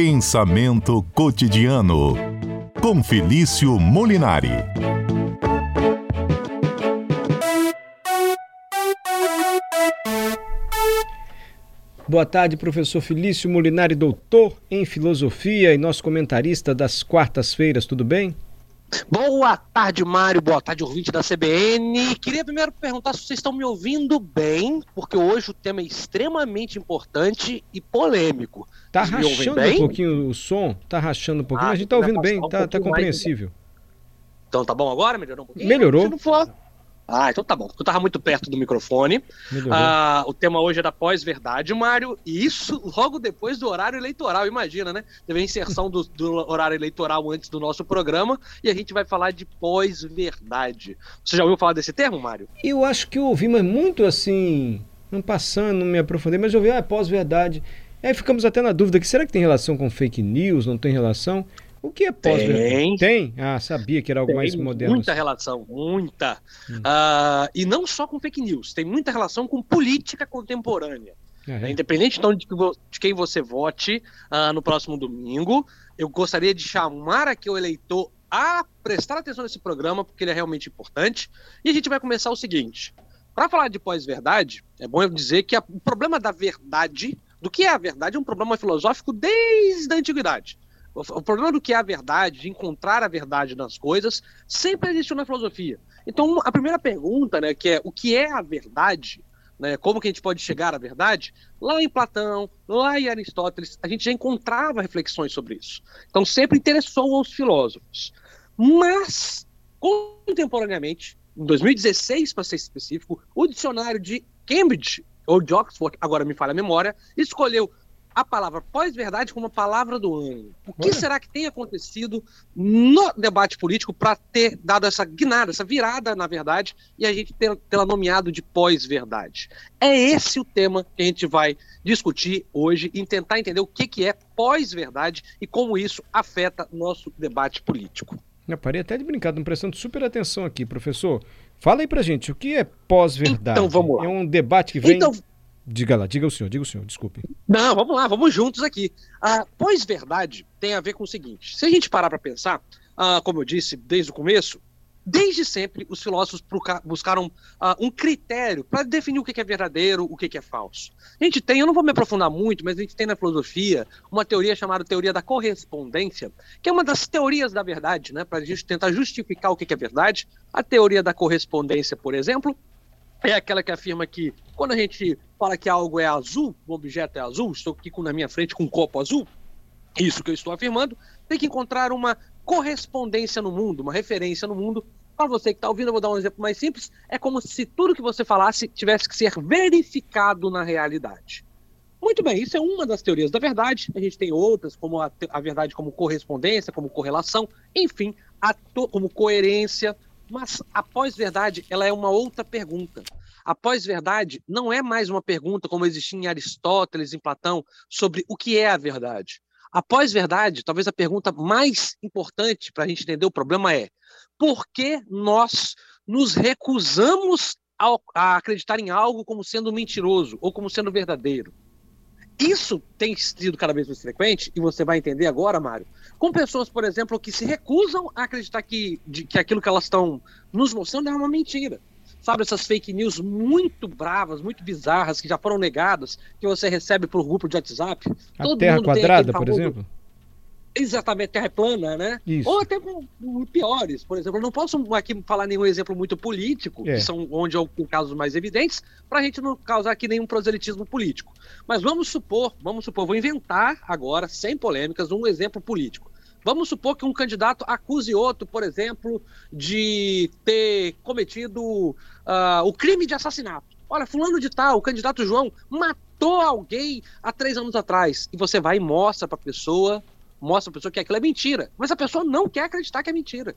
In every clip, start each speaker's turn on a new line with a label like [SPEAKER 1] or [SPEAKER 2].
[SPEAKER 1] Pensamento cotidiano com Felício Molinari.
[SPEAKER 2] Boa tarde, professor Felício Molinari, doutor em filosofia e nosso comentarista das quartas-feiras, tudo bem?
[SPEAKER 3] Boa tarde, Mário. Boa tarde, ouvinte da CBN. Queria primeiro perguntar se vocês estão me ouvindo bem, porque hoje o tema é extremamente importante e polêmico.
[SPEAKER 2] Tá vocês rachando um pouquinho o som? Tá rachando um pouquinho, ah, a gente está ouvindo bem, um tá, tá compreensível.
[SPEAKER 3] Então tá bom agora? Melhorou um pouquinho?
[SPEAKER 2] Melhorou. Se não for,
[SPEAKER 3] ah, então tá bom. Eu tava muito perto do microfone. Ah, o tema hoje é da pós-verdade, Mário. E isso logo depois do horário eleitoral. Imagina, né? Teve a inserção do, do, horário eleitoral antes do nosso programa. E a gente vai falar de pós-verdade. Você já ouviu falar desse termo, Mário?
[SPEAKER 2] Eu acho que eu ouvi, mas muito assim. Não passando, não me aprofundei, mas eu ouvi, ah, é pós-verdade. Aí ficamos até na dúvida que será que tem relação com fake news? Não tem relação? O que é pós-verdade?
[SPEAKER 3] Tem.
[SPEAKER 2] Tem? Ah, sabia que era algo tem mais moderno.
[SPEAKER 3] Muita relação, muita. Hum. Uh, e não só com fake news, tem muita relação com política contemporânea. É. Independente então, de, de, quem você vote uh, no próximo domingo, eu gostaria de chamar aqui o eleitor a prestar atenção nesse programa, porque ele é realmente importante. E a gente vai começar o seguinte: para falar de pós-verdade, é bom eu dizer que a, o problema da verdade, do que é a verdade, é um problema filosófico desde a antiguidade. O problema do que é a verdade, de encontrar a verdade nas coisas, sempre existiu na filosofia. Então, a primeira pergunta, né, que é o que é a verdade, né, como que a gente pode chegar à verdade, lá em Platão, lá em Aristóteles, a gente já encontrava reflexões sobre isso. Então, sempre interessou aos filósofos. Mas, contemporaneamente, em 2016, para ser específico, o dicionário de Cambridge, ou de Oxford, agora me falha a memória, escolheu a palavra pós-verdade como a palavra do ano. O que será que tem acontecido no debate político para ter dado essa guinada, essa virada, na verdade, e a gente ter, tê-la nomeado de pós-verdade? É esse o tema que a gente vai discutir hoje e tentar entender o que, que é pós-verdade e como isso afeta nosso debate político.
[SPEAKER 2] Eu parei até de brincar, estou prestando super atenção aqui, professor. Fala aí pra gente, o que é pós-verdade?
[SPEAKER 3] Então vamos lá.
[SPEAKER 2] É um debate que vem. Então, Diga lá, diga o senhor, diga o senhor, desculpe.
[SPEAKER 3] Não, vamos lá, vamos juntos aqui. A pós-verdade tem a ver com o seguinte: se a gente parar para pensar, ah, como eu disse desde o começo, desde sempre os filósofos buscaram ah, um critério para definir o que é verdadeiro, o que é falso. A gente tem, eu não vou me aprofundar muito, mas a gente tem na filosofia uma teoria chamada teoria da correspondência, que é uma das teorias da verdade, né, para a gente tentar justificar o que é verdade. A teoria da correspondência, por exemplo, é aquela que afirma que quando a gente fala que algo é azul, o objeto é azul, estou aqui na minha frente com um copo azul, isso que eu estou afirmando, tem que encontrar uma correspondência no mundo, uma referência no mundo. Para você que está ouvindo, eu vou dar um exemplo mais simples. É como se tudo que você falasse tivesse que ser verificado na realidade. Muito bem, isso é uma das teorias da verdade. A gente tem outras, como a, a verdade como correspondência, como correlação, enfim, como coerência, mas a pós-verdade, ela é uma outra pergunta. A pós-verdade não é mais uma pergunta como existia em Aristóteles, em Platão, sobre o que é a verdade. A pós-verdade, talvez a pergunta mais importante para a gente entender o problema é por que nós nos recusamos a acreditar em algo como sendo mentiroso ou como sendo verdadeiro? Isso tem sido cada vez mais frequente, e você vai entender agora, Mário, com pessoas, por exemplo, que se recusam a acreditar que, de, que aquilo que elas estão nos mostrando é uma mentira. Sabe, essas fake news muito bravas, muito bizarras, que já foram negadas, que você recebe por grupo de WhatsApp.
[SPEAKER 2] A Todo Terra Quadrada, por exemplo?
[SPEAKER 3] Exatamente, terra plana, né? Isso. Ou até com, piores, por exemplo. Eu não posso aqui falar nenhum exemplo muito político, é. que são onde eu tenho casos mais evidentes, para a gente não causar aqui nenhum proselitismo político. Mas vamos supor, vamos supor, vou inventar agora, sem polêmicas, um exemplo político. Vamos supor que um candidato acuse outro, por exemplo, de ter cometido uh, o crime de assassinato. Olha, fulano de tal, o candidato João matou alguém há três anos atrás. E você vai e mostra para a pessoa mostra a pessoa que aquilo é mentira. Mas a pessoa não quer acreditar que é mentira.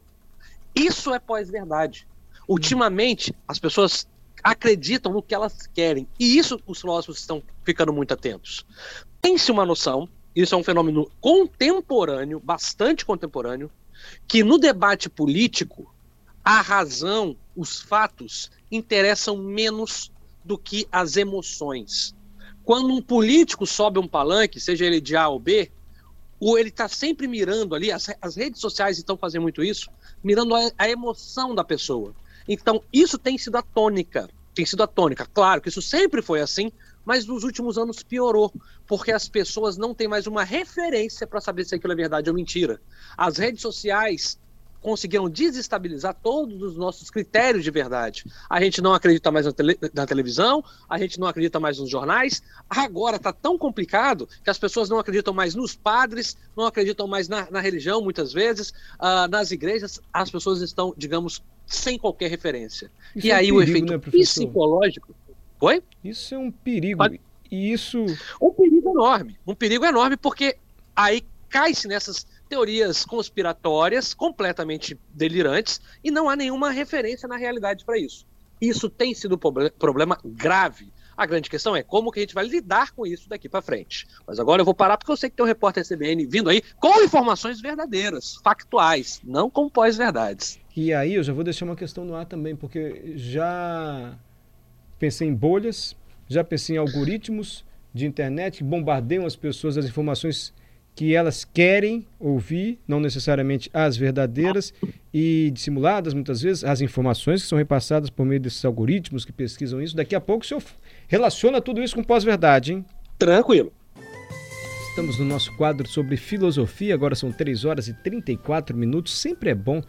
[SPEAKER 3] Isso é pós-verdade. Ultimamente, as pessoas acreditam no que elas querem. E isso os filósofos estão ficando muito atentos. Tem-se uma noção, isso é um fenômeno contemporâneo, bastante contemporâneo, que no debate político, a razão, os fatos, interessam menos do que as emoções. Quando um político sobe um palanque, seja ele de A ou B, ou ele está sempre mirando ali, as, as, redes sociais estão fazendo muito isso, mirando a, a, emoção da pessoa. Então, isso tem sido a tônica, tem sido a tônica. Claro que isso sempre foi assim, mas nos últimos anos piorou, porque as pessoas não têm mais uma referência para saber se aquilo é verdade ou mentira. As redes sociais conseguiram desestabilizar todos os nossos critérios de verdade. A gente não acredita mais na, tele, na televisão, a gente não acredita mais nos jornais. Agora está tão complicado que as pessoas não acreditam mais nos padres, não acreditam mais na, na religião, muitas vezes, uh, nas igrejas. As pessoas estão, digamos, sem qualquer referência. Isso e é aí um perigo, o efeito né, psicológico. Oi?
[SPEAKER 2] Isso é um perigo. Pode... E isso.
[SPEAKER 3] Um perigo enorme. Um perigo enorme, porque aí cai-se nessas teorias conspiratórias completamente delirantes e não há nenhuma referência na realidade para isso. Isso tem sido um problema grave. A grande questão é como que a gente vai lidar com isso daqui para frente. Mas agora eu vou parar porque eu sei que tem um repórter CBN vindo aí com informações verdadeiras, factuais, não com pós-verdades.
[SPEAKER 2] E aí eu já vou deixar uma questão no ar também, porque já pensei em bolhas, já pensei em algoritmos de internet que bombardeiam as pessoas as informações que elas querem ouvir, não necessariamente as verdadeiras e dissimuladas muitas vezes, as informações que são repassadas por meio desses algoritmos que pesquisam isso. Daqui a pouco o senhor relaciona tudo isso com pós-verdade, hein?
[SPEAKER 3] Tranquilo.
[SPEAKER 2] Estamos no nosso quadro sobre filosofia, agora são 3 horas e 34 minutos. Sempre é bom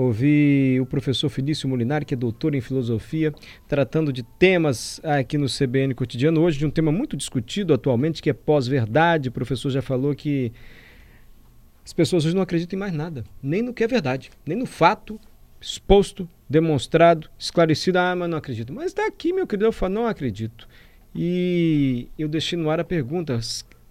[SPEAKER 2] Ouvi o professor Felício Molinari, que é doutor em filosofia, tratando de temas aqui no CBN Cotidiano. Hoje, de um tema muito discutido atualmente, que é pós-verdade. O professor já falou que as pessoas hoje não acreditam em mais nada, nem no que é verdade, nem no fato exposto, demonstrado, esclarecido. Ah, mas não acredito. Mas está aqui, meu querido, eu falo, não acredito. E eu deixei no ar a pergunta: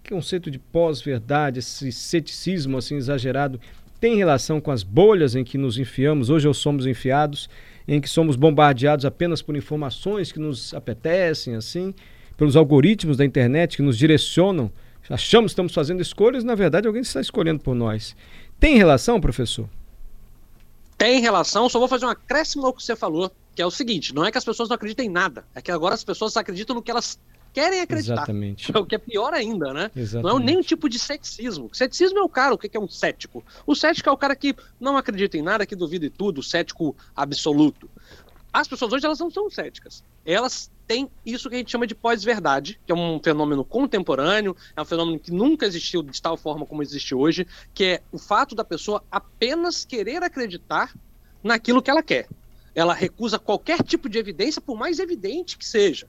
[SPEAKER 2] conceito de pós-verdade, esse ceticismo assim exagerado tem relação com as bolhas em que nos enfiamos, hoje ou somos enfiados, em que somos bombardeados apenas por informações que nos apetecem, assim, pelos algoritmos da internet que nos direcionam. Achamos que estamos fazendo escolhas, na verdade alguém está escolhendo por nós. Tem relação, professor?
[SPEAKER 3] Tem relação, só vou fazer um acréscimo ao que você falou, que é o seguinte: não é que as pessoas não acreditem em nada, é que agora as pessoas acreditam no que elas querem acreditar.
[SPEAKER 2] Exatamente.
[SPEAKER 3] O que é pior ainda, né?
[SPEAKER 2] Exatamente.
[SPEAKER 3] Não é nenhum tipo de ceticismo. Ceticismo é o cara, o que é um cético? O cético é o cara que não acredita em nada, que duvida de tudo, o cético absoluto. As pessoas hoje elas não são céticas. Elas têm isso que a gente chama de pós-verdade, que é um fenômeno contemporâneo, é um fenômeno que nunca existiu de tal forma como existe hoje, que é o fato da pessoa apenas querer acreditar naquilo que ela quer. Ela recusa qualquer tipo de evidência, por mais evidente que seja.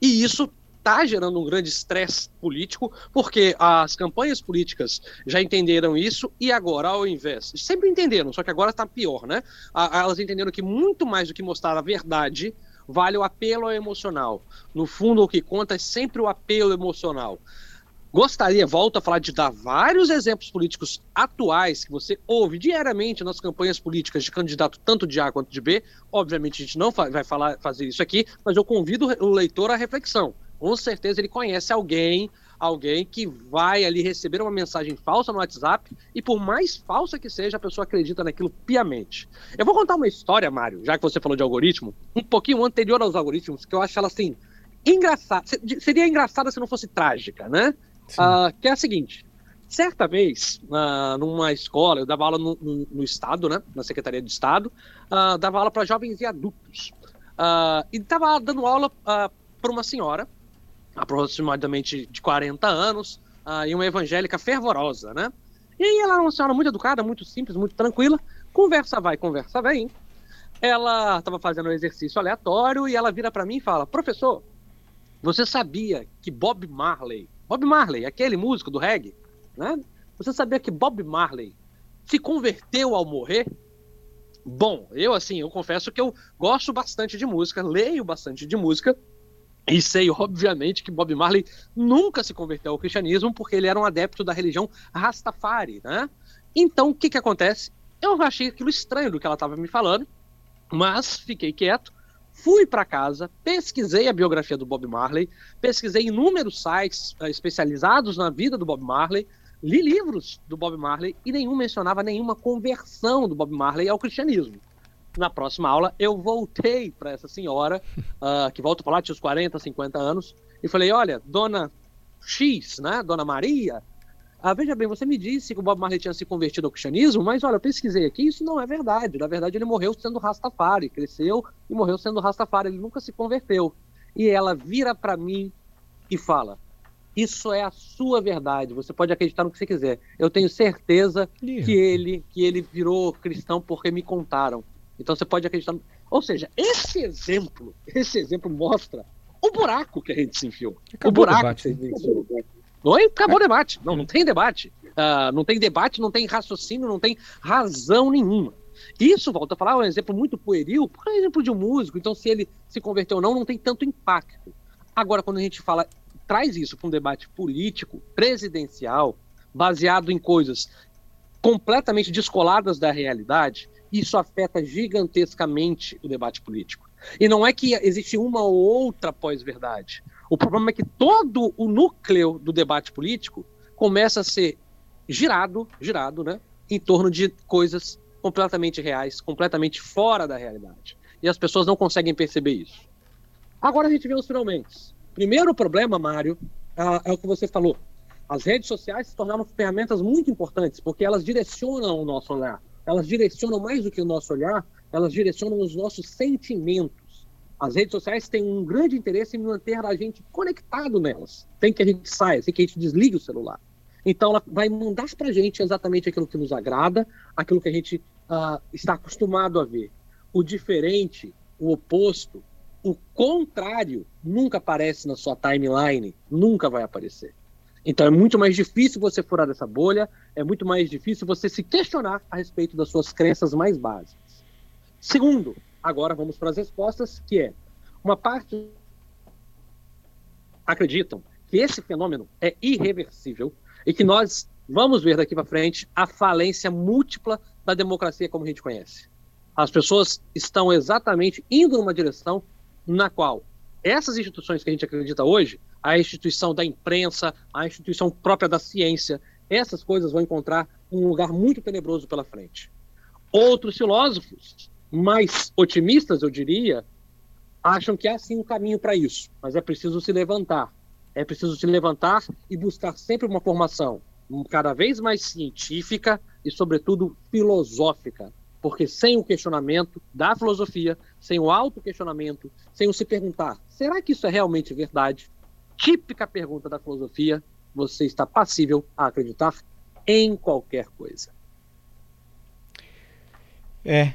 [SPEAKER 3] E isso está gerando um grande estresse político, porque as campanhas políticas já entenderam isso e agora, ao invés, sempre entenderam, só que agora está pior, né? Elas entenderam que muito mais do que mostrar a verdade, vale o apelo emocional. No fundo, o que conta é sempre o apelo emocional. Gostaria, volto a falar de dar vários exemplos políticos atuais que você ouve diariamente nas campanhas políticas de candidato tanto de A quanto de B. Obviamente a gente não vai falar, fazer isso aqui, mas eu convido o leitor à reflexão com certeza ele conhece alguém, alguém que vai ali receber uma mensagem falsa no WhatsApp e por mais falsa que seja, a pessoa acredita naquilo piamente. Eu vou contar uma história, Mário, já que você falou de algoritmo, um pouquinho anterior aos algoritmos, que eu acho ela assim engraçada. Seria engraçada se não fosse trágica, né? Uh, que é a seguinte. Certa vez, uh, numa escola, eu dava aula no, no, no, Estado, né, na Secretaria de Estado, uh, dava aula para jovens e adultos. e estava dando aula para uma senhora aproximadamente de 40 anos, uh, e uma evangélica fervorosa, né? E ela é uma senhora muito educada, muito simples, muito tranquila, conversa vai, conversa vem. Ela estava fazendo um exercício aleatório e ela vira para mim e fala: Professor, você sabia que Bob Marley, Bob Marley, aquele músico do reggae, né? Você sabia que Bob Marley se converteu ao morrer? Bom, eu assim, eu confesso que eu gosto bastante de música, leio bastante de música, e sei, obviamente, que Bob Marley nunca se converteu ao cristianismo porque ele era um adepto da religião Rastafari, né? Então, o que que acontece? Eu achei aquilo estranho do que ela estava me falando, mas fiquei quieto, fui para casa, pesquisei a biografia do Bob Marley, pesquisei inúmeros sites uh, especializados na vida do Bob Marley, li livros do Bob Marley e nenhum mencionava nenhuma conversão do Bob Marley ao cristianismo na próxima aula, eu voltei para essa senhora, uh, que volta para lá, tinha uns 40, 50 anos, e falei: olha, dona X, né, dona Maria, Ah, veja bem, você me disse que o Bob Marley tinha se convertido ao cristianismo, mas olha, eu pesquisei aqui, isso não é verdade. Na verdade, ele morreu sendo Rastafari, cresceu e morreu sendo Rastafari, ele nunca se converteu. E ela vira para mim e fala: Isso é a sua verdade, você pode acreditar no que você quiser. Eu tenho certeza que ele, que ele virou cristão porque me contaram. Então você pode acreditar. Ou seja, esse exemplo, esse exemplo mostra o buraco que a gente se enfiou. Acabou o buraco o que a gente se enfiou. Não é? Acabou o debate. Não, não tem debate. Uh, não tem debate, não tem raciocínio, não tem razão nenhuma. Isso, volta a falar, é um exemplo muito pueril, por exemplo de um músico, então se ele se converteu ou não, não tem tanto impacto. Agora, quando a gente fala, traz isso para um debate político, presidencial, baseado em coisas completamente descoladas da realidade, isso afeta gigantescamente o debate político. E não é que existe uma ou outra pós-verdade. O problema é que todo o núcleo do debate político começa a ser girado, girado, né, em torno de coisas completamente reais, completamente fora da realidade. E as pessoas não conseguem perceber isso. Agora a gente vê os finalmente. Primeiro problema, Mário, é, é o que você falou. As redes sociais se tornaram ferramentas muito importantes, porque elas direcionam o nosso olhar. Elas direcionam mais do que o nosso olhar, elas direcionam os nossos sentimentos. As redes sociais têm um grande interesse em manter a gente conectado nelas. Tem que a gente saia, tem que a gente desligue o celular. Então ela vai mandar para a gente exatamente aquilo que nos agrada, aquilo que a gente uh, está acostumado a ver. O diferente, o oposto, o contrário nunca aparece na sua timeline, nunca vai aparecer. Então é muito mais difícil você furar dessa bolha, é muito mais difícil você se questionar a respeito das suas crenças mais básicas. Segundo, Agora vamos para as respostas, que é uma parte acreditam que esse fenômeno é irreversível e que nós vamos ver daqui para frente a falência múltipla da democracia como a gente conhece. As pessoas estão exatamente indo numa direção na qual essas instituições que a gente acredita hoje, a instituição da imprensa, a instituição própria da ciência, essas coisas vão encontrar um lugar muito tenebroso pela frente. Outros filósofos mais otimistas, eu diria, acham que há sim um caminho para isso, mas é preciso se levantar. É preciso se levantar e buscar sempre uma formação cada vez mais científica e, sobretudo, filosófica. Porque sem o questionamento da filosofia, sem o auto-questionamento, sem o se perguntar, será que isso é realmente verdade? Típica pergunta da filosofia, você está passível a acreditar em qualquer coisa.
[SPEAKER 2] É,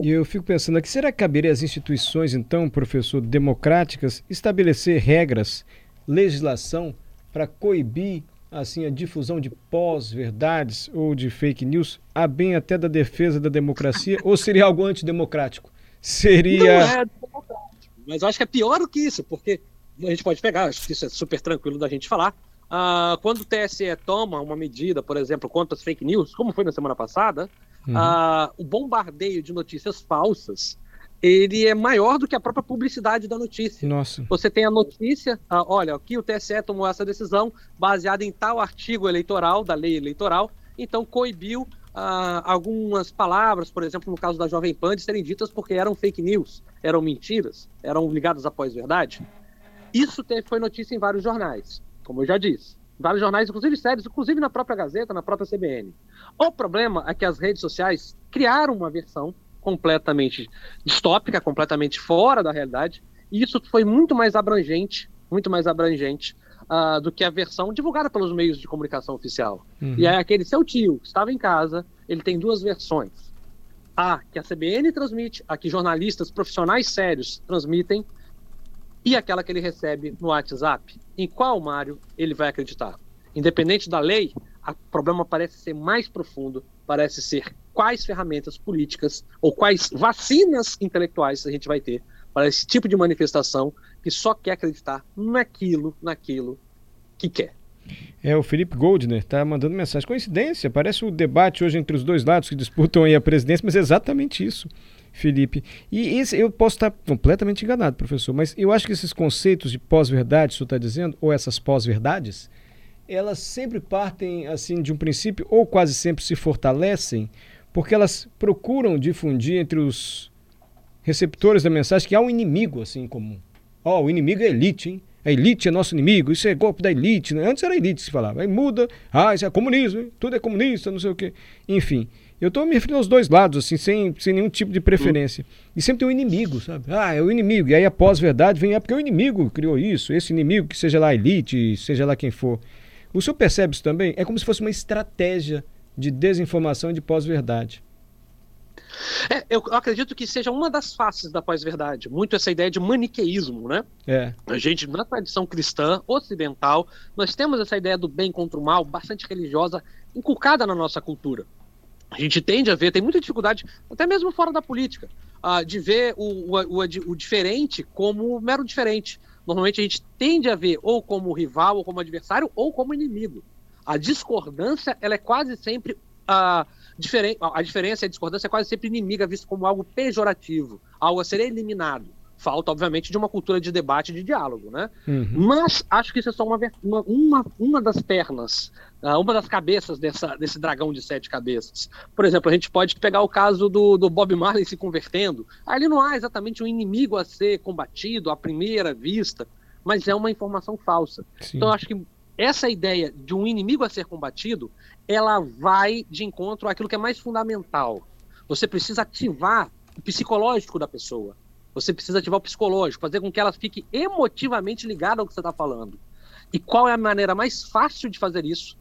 [SPEAKER 2] e eu fico pensando aqui, será que caberia às instituições, então, professor, democráticas, estabelecer regras, legislação para coibir assim a difusão de pós-verdades ou de fake news, a bem até da defesa da democracia, ou seria algo antidemocrático? Seria. Não é
[SPEAKER 3] democrático, mas eu acho que é pior do que isso, porque a gente pode pegar, acho que isso é super tranquilo da gente falar. Uh, quando o TSE toma uma medida, por exemplo, contra as fake news, como foi na semana passada, Uhum. Ah, o bombardeio de notícias falsas ele é maior do que a própria publicidade da notícia.
[SPEAKER 2] Nossa.
[SPEAKER 3] Você tem a notícia, ah, olha, aqui o TSE tomou essa decisão baseada em tal artigo eleitoral, da lei eleitoral, então coibiu ah, algumas palavras, por exemplo, no caso da Jovem Pan, de serem ditas porque eram fake news, eram mentiras, eram ligadas à pós-verdade. Isso teve, foi notícia em vários jornais, como eu já disse vários jornais, inclusive sérios, inclusive na própria Gazeta, na própria CBN. O problema é que as redes sociais criaram uma versão completamente distópica, completamente fora da realidade, e isso foi muito mais abrangente, muito mais abrangente uh, do que a versão divulgada pelos meios de comunicação oficial. Uhum. E é aquele seu tio que estava em casa, ele tem duas versões. A que a CBN transmite, a que jornalistas profissionais sérios transmitem, e aquela que ele recebe no WhatsApp. Em qual, Mário, ele vai acreditar? Independente da lei, o problema parece ser mais profundo, parece ser quais ferramentas políticas ou quais vacinas intelectuais a gente vai ter para esse tipo de manifestação que só quer acreditar naquilo, naquilo que quer.
[SPEAKER 2] É, o Felipe Goldner está mandando mensagem. Coincidência, parece o debate hoje entre os dois lados que disputam a presidência, mas é exatamente isso. Felipe. E esse, eu posso estar completamente enganado, professor, mas eu acho que esses conceitos de pós-verdade, o senhor está dizendo, ou essas pós-verdades, elas sempre partem assim de um princípio, ou quase sempre se fortalecem, porque elas procuram difundir entre os receptores da mensagem que há um inimigo assim em comum. Ó, oh, o inimigo é elite, hein? A elite é nosso inimigo, isso é golpe da elite. Né? Antes era elite que se falava. Aí muda, ah, isso é comunismo, hein? tudo é comunista, não sei o quê. Enfim, eu estou me referindo aos dois lados, assim, sem, sem nenhum tipo de preferência. E sempre tem um inimigo, sabe? Ah, é o inimigo. E aí, após verdade, vem, é porque o inimigo criou isso, esse inimigo, que seja lá a elite, seja lá quem for. O senhor percebe isso também? É como se fosse uma estratégia de desinformação e de pós-verdade.
[SPEAKER 3] É, eu acredito que seja uma das faces da pós-verdade, muito essa ideia de maniqueísmo, né?
[SPEAKER 2] É.
[SPEAKER 3] A gente, na tradição cristã ocidental, nós temos essa ideia do bem contra o mal, bastante religiosa, inculcada na nossa cultura a gente tende a ver, tem muita dificuldade, até mesmo fora da política, uh, de ver o, o, o, o, diferente como mero diferente. Normalmente a gente tende a ver ou como rival, ou como adversário, ou como inimigo. A discordância, ela é quase sempre uh, diferente. A diferença e a discordância é quase sempre inimiga, visto como algo pejorativo, algo a ser eliminado. Falta, obviamente, de uma cultura de debate e de diálogo, né?
[SPEAKER 2] Uhum.
[SPEAKER 3] Mas acho que isso é só uma, uma, uma das pernas, uh, uma das cabeças dessa, desse dragão de sete cabeças. Por exemplo, a gente pode pegar o caso do, do Bob Marley se convertendo. Ali não há exatamente um inimigo a ser combatido à primeira vista, mas é uma informação falsa.
[SPEAKER 2] Sim.
[SPEAKER 3] Então, acho que essa ideia de um inimigo a ser combatido, ela vai de encontro àquilo que é mais fundamental. Você precisa ativar o psicológico da pessoa. Você precisa ativar o psicológico, fazer com que ela fique emotivamente ligada ao que você está falando. E qual é a maneira mais fácil de fazer isso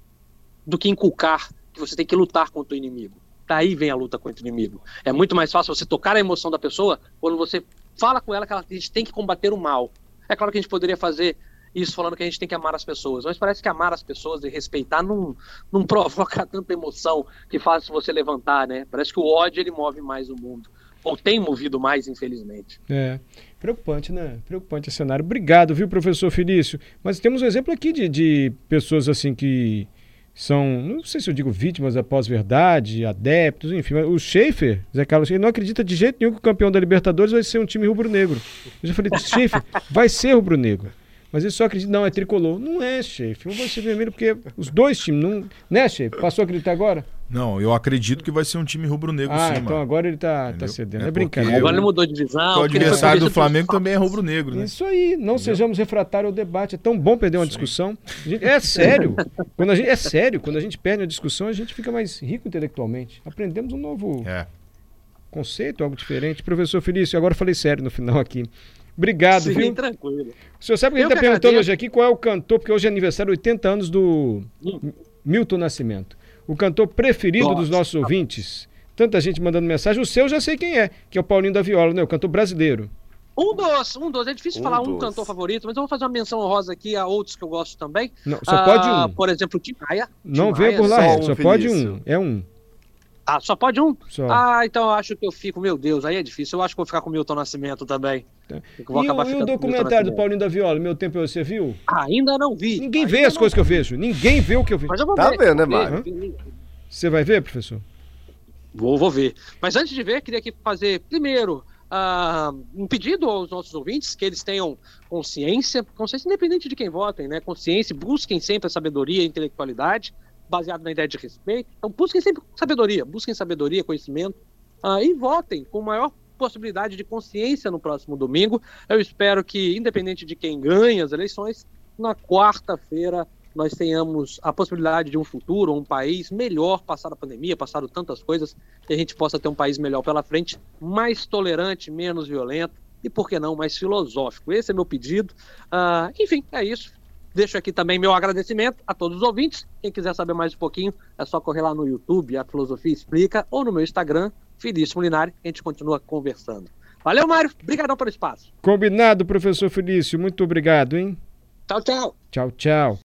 [SPEAKER 3] do que inculcar que você tem que lutar contra o inimigo? Daí vem a luta contra o inimigo. É muito mais fácil você tocar a emoção da pessoa quando você fala com ela que a gente tem que combater o mal. É claro que a gente poderia fazer isso falando que a gente tem que amar as pessoas, mas parece que amar as pessoas e respeitar não, não provoca tanta emoção que faz você levantar, né? Parece que o ódio ele move mais o mundo ou tem movido mais, infelizmente.
[SPEAKER 2] É. Preocupante, né? Preocupante esse cenário. Obrigado, viu, professor Felício? Mas temos um exemplo aqui de, de pessoas assim que são, não sei se eu digo vítimas da pós-verdade, adeptos, enfim. o Schaefer, Zé Carlos, ele não acredita de jeito nenhum que o campeão da Libertadores vai ser um time rubro-negro. Eu já falei, Schaefer, vai ser rubro-negro. Mas ele só acredita, não, é tricolor. Não é, chefe. Não vai ser vermelho porque os dois times, não. Né, chefe? Passou a acreditar agora?
[SPEAKER 4] Não, eu acredito que vai ser um time rubro-negro
[SPEAKER 2] ah,
[SPEAKER 4] sim.
[SPEAKER 2] então
[SPEAKER 4] mano.
[SPEAKER 2] agora ele tá, tá cedendo. É, é brincadeira.
[SPEAKER 3] Agora ele mudou de divisão.
[SPEAKER 4] O adversário do Flamengo também é rubro-negro, né?
[SPEAKER 2] Isso aí, não Entendeu? sejamos refratários ao debate. É tão bom perder uma discussão. Gente, é sério. quando a gente, é sério, quando a gente perde uma discussão, a gente fica mais rico intelectualmente. Aprendemos um novo
[SPEAKER 4] é.
[SPEAKER 2] conceito, algo diferente. Professor Felício, agora falei sério no final aqui. Obrigado,
[SPEAKER 3] Sim,
[SPEAKER 2] viu?
[SPEAKER 3] tranquilo.
[SPEAKER 2] O senhor sabe que a gente está perguntando agradeço. hoje aqui qual é o cantor, porque hoje é aniversário 80 anos do hum. Milton Nascimento. O cantor preferido Nossa. dos nossos ouvintes. Tanta gente mandando mensagem. O seu já sei quem é, que é o Paulinho da Viola, né? O cantor brasileiro.
[SPEAKER 3] Um dos, um dos. É difícil um falar dos. um cantor favorito, mas eu vou fazer uma menção honrosa aqui a outros que eu gosto também.
[SPEAKER 2] Não, só ah, pode um.
[SPEAKER 3] Por exemplo, Tim Maia.
[SPEAKER 2] Não vê por lá, só, um só pode um. É um.
[SPEAKER 3] Ah, só pode um?
[SPEAKER 2] Só.
[SPEAKER 3] Ah, então eu acho que eu fico, meu Deus, aí é difícil. Eu acho que vou ficar com o Milton Nascimento também.
[SPEAKER 2] Tá. E, o, e o documentário do Paulinho da Viola, Meu Tempo Você viu?
[SPEAKER 3] Ainda não vi.
[SPEAKER 2] Ninguém
[SPEAKER 3] ainda
[SPEAKER 2] vê as coisas vi. que eu vejo. Ninguém vê o que eu vejo.
[SPEAKER 3] Mas eu vou
[SPEAKER 5] tá
[SPEAKER 3] ver.
[SPEAKER 5] vendo, né, Mário?
[SPEAKER 2] Você vai ver, professor?
[SPEAKER 3] Vou, vou ver. Mas antes de ver, queria aqui fazer primeiro uh, um pedido aos nossos ouvintes que eles tenham consciência, consciência independente de quem votem, né? Consciência, busquem sempre a sabedoria e a intelectualidade baseado na ideia de respeito. Então, busquem sempre sabedoria, busquem sabedoria, conhecimento uh, e votem com maior possibilidade de consciência no próximo domingo. Eu espero que, independente de quem ganhe as eleições, na quarta-feira nós tenhamos a possibilidade de um futuro, um país melhor, passar a pandemia, passado tantas coisas, que a gente possa ter um país melhor pela frente, mais tolerante, menos violento e, por que não, mais filosófico. Esse é meu pedido. Uh, enfim, é isso. Deixo aqui também meu agradecimento a todos os ouvintes. Quem quiser saber mais um pouquinho, é só correr lá no YouTube, a Filosofia Explica, ou no meu Instagram, Felício Molinari, a gente continua conversando. Valeu, Mário. Obrigadão pelo espaço.
[SPEAKER 2] Combinado, professor Felício. Muito obrigado, hein?
[SPEAKER 3] Tchau, tchau.
[SPEAKER 2] Tchau, tchau.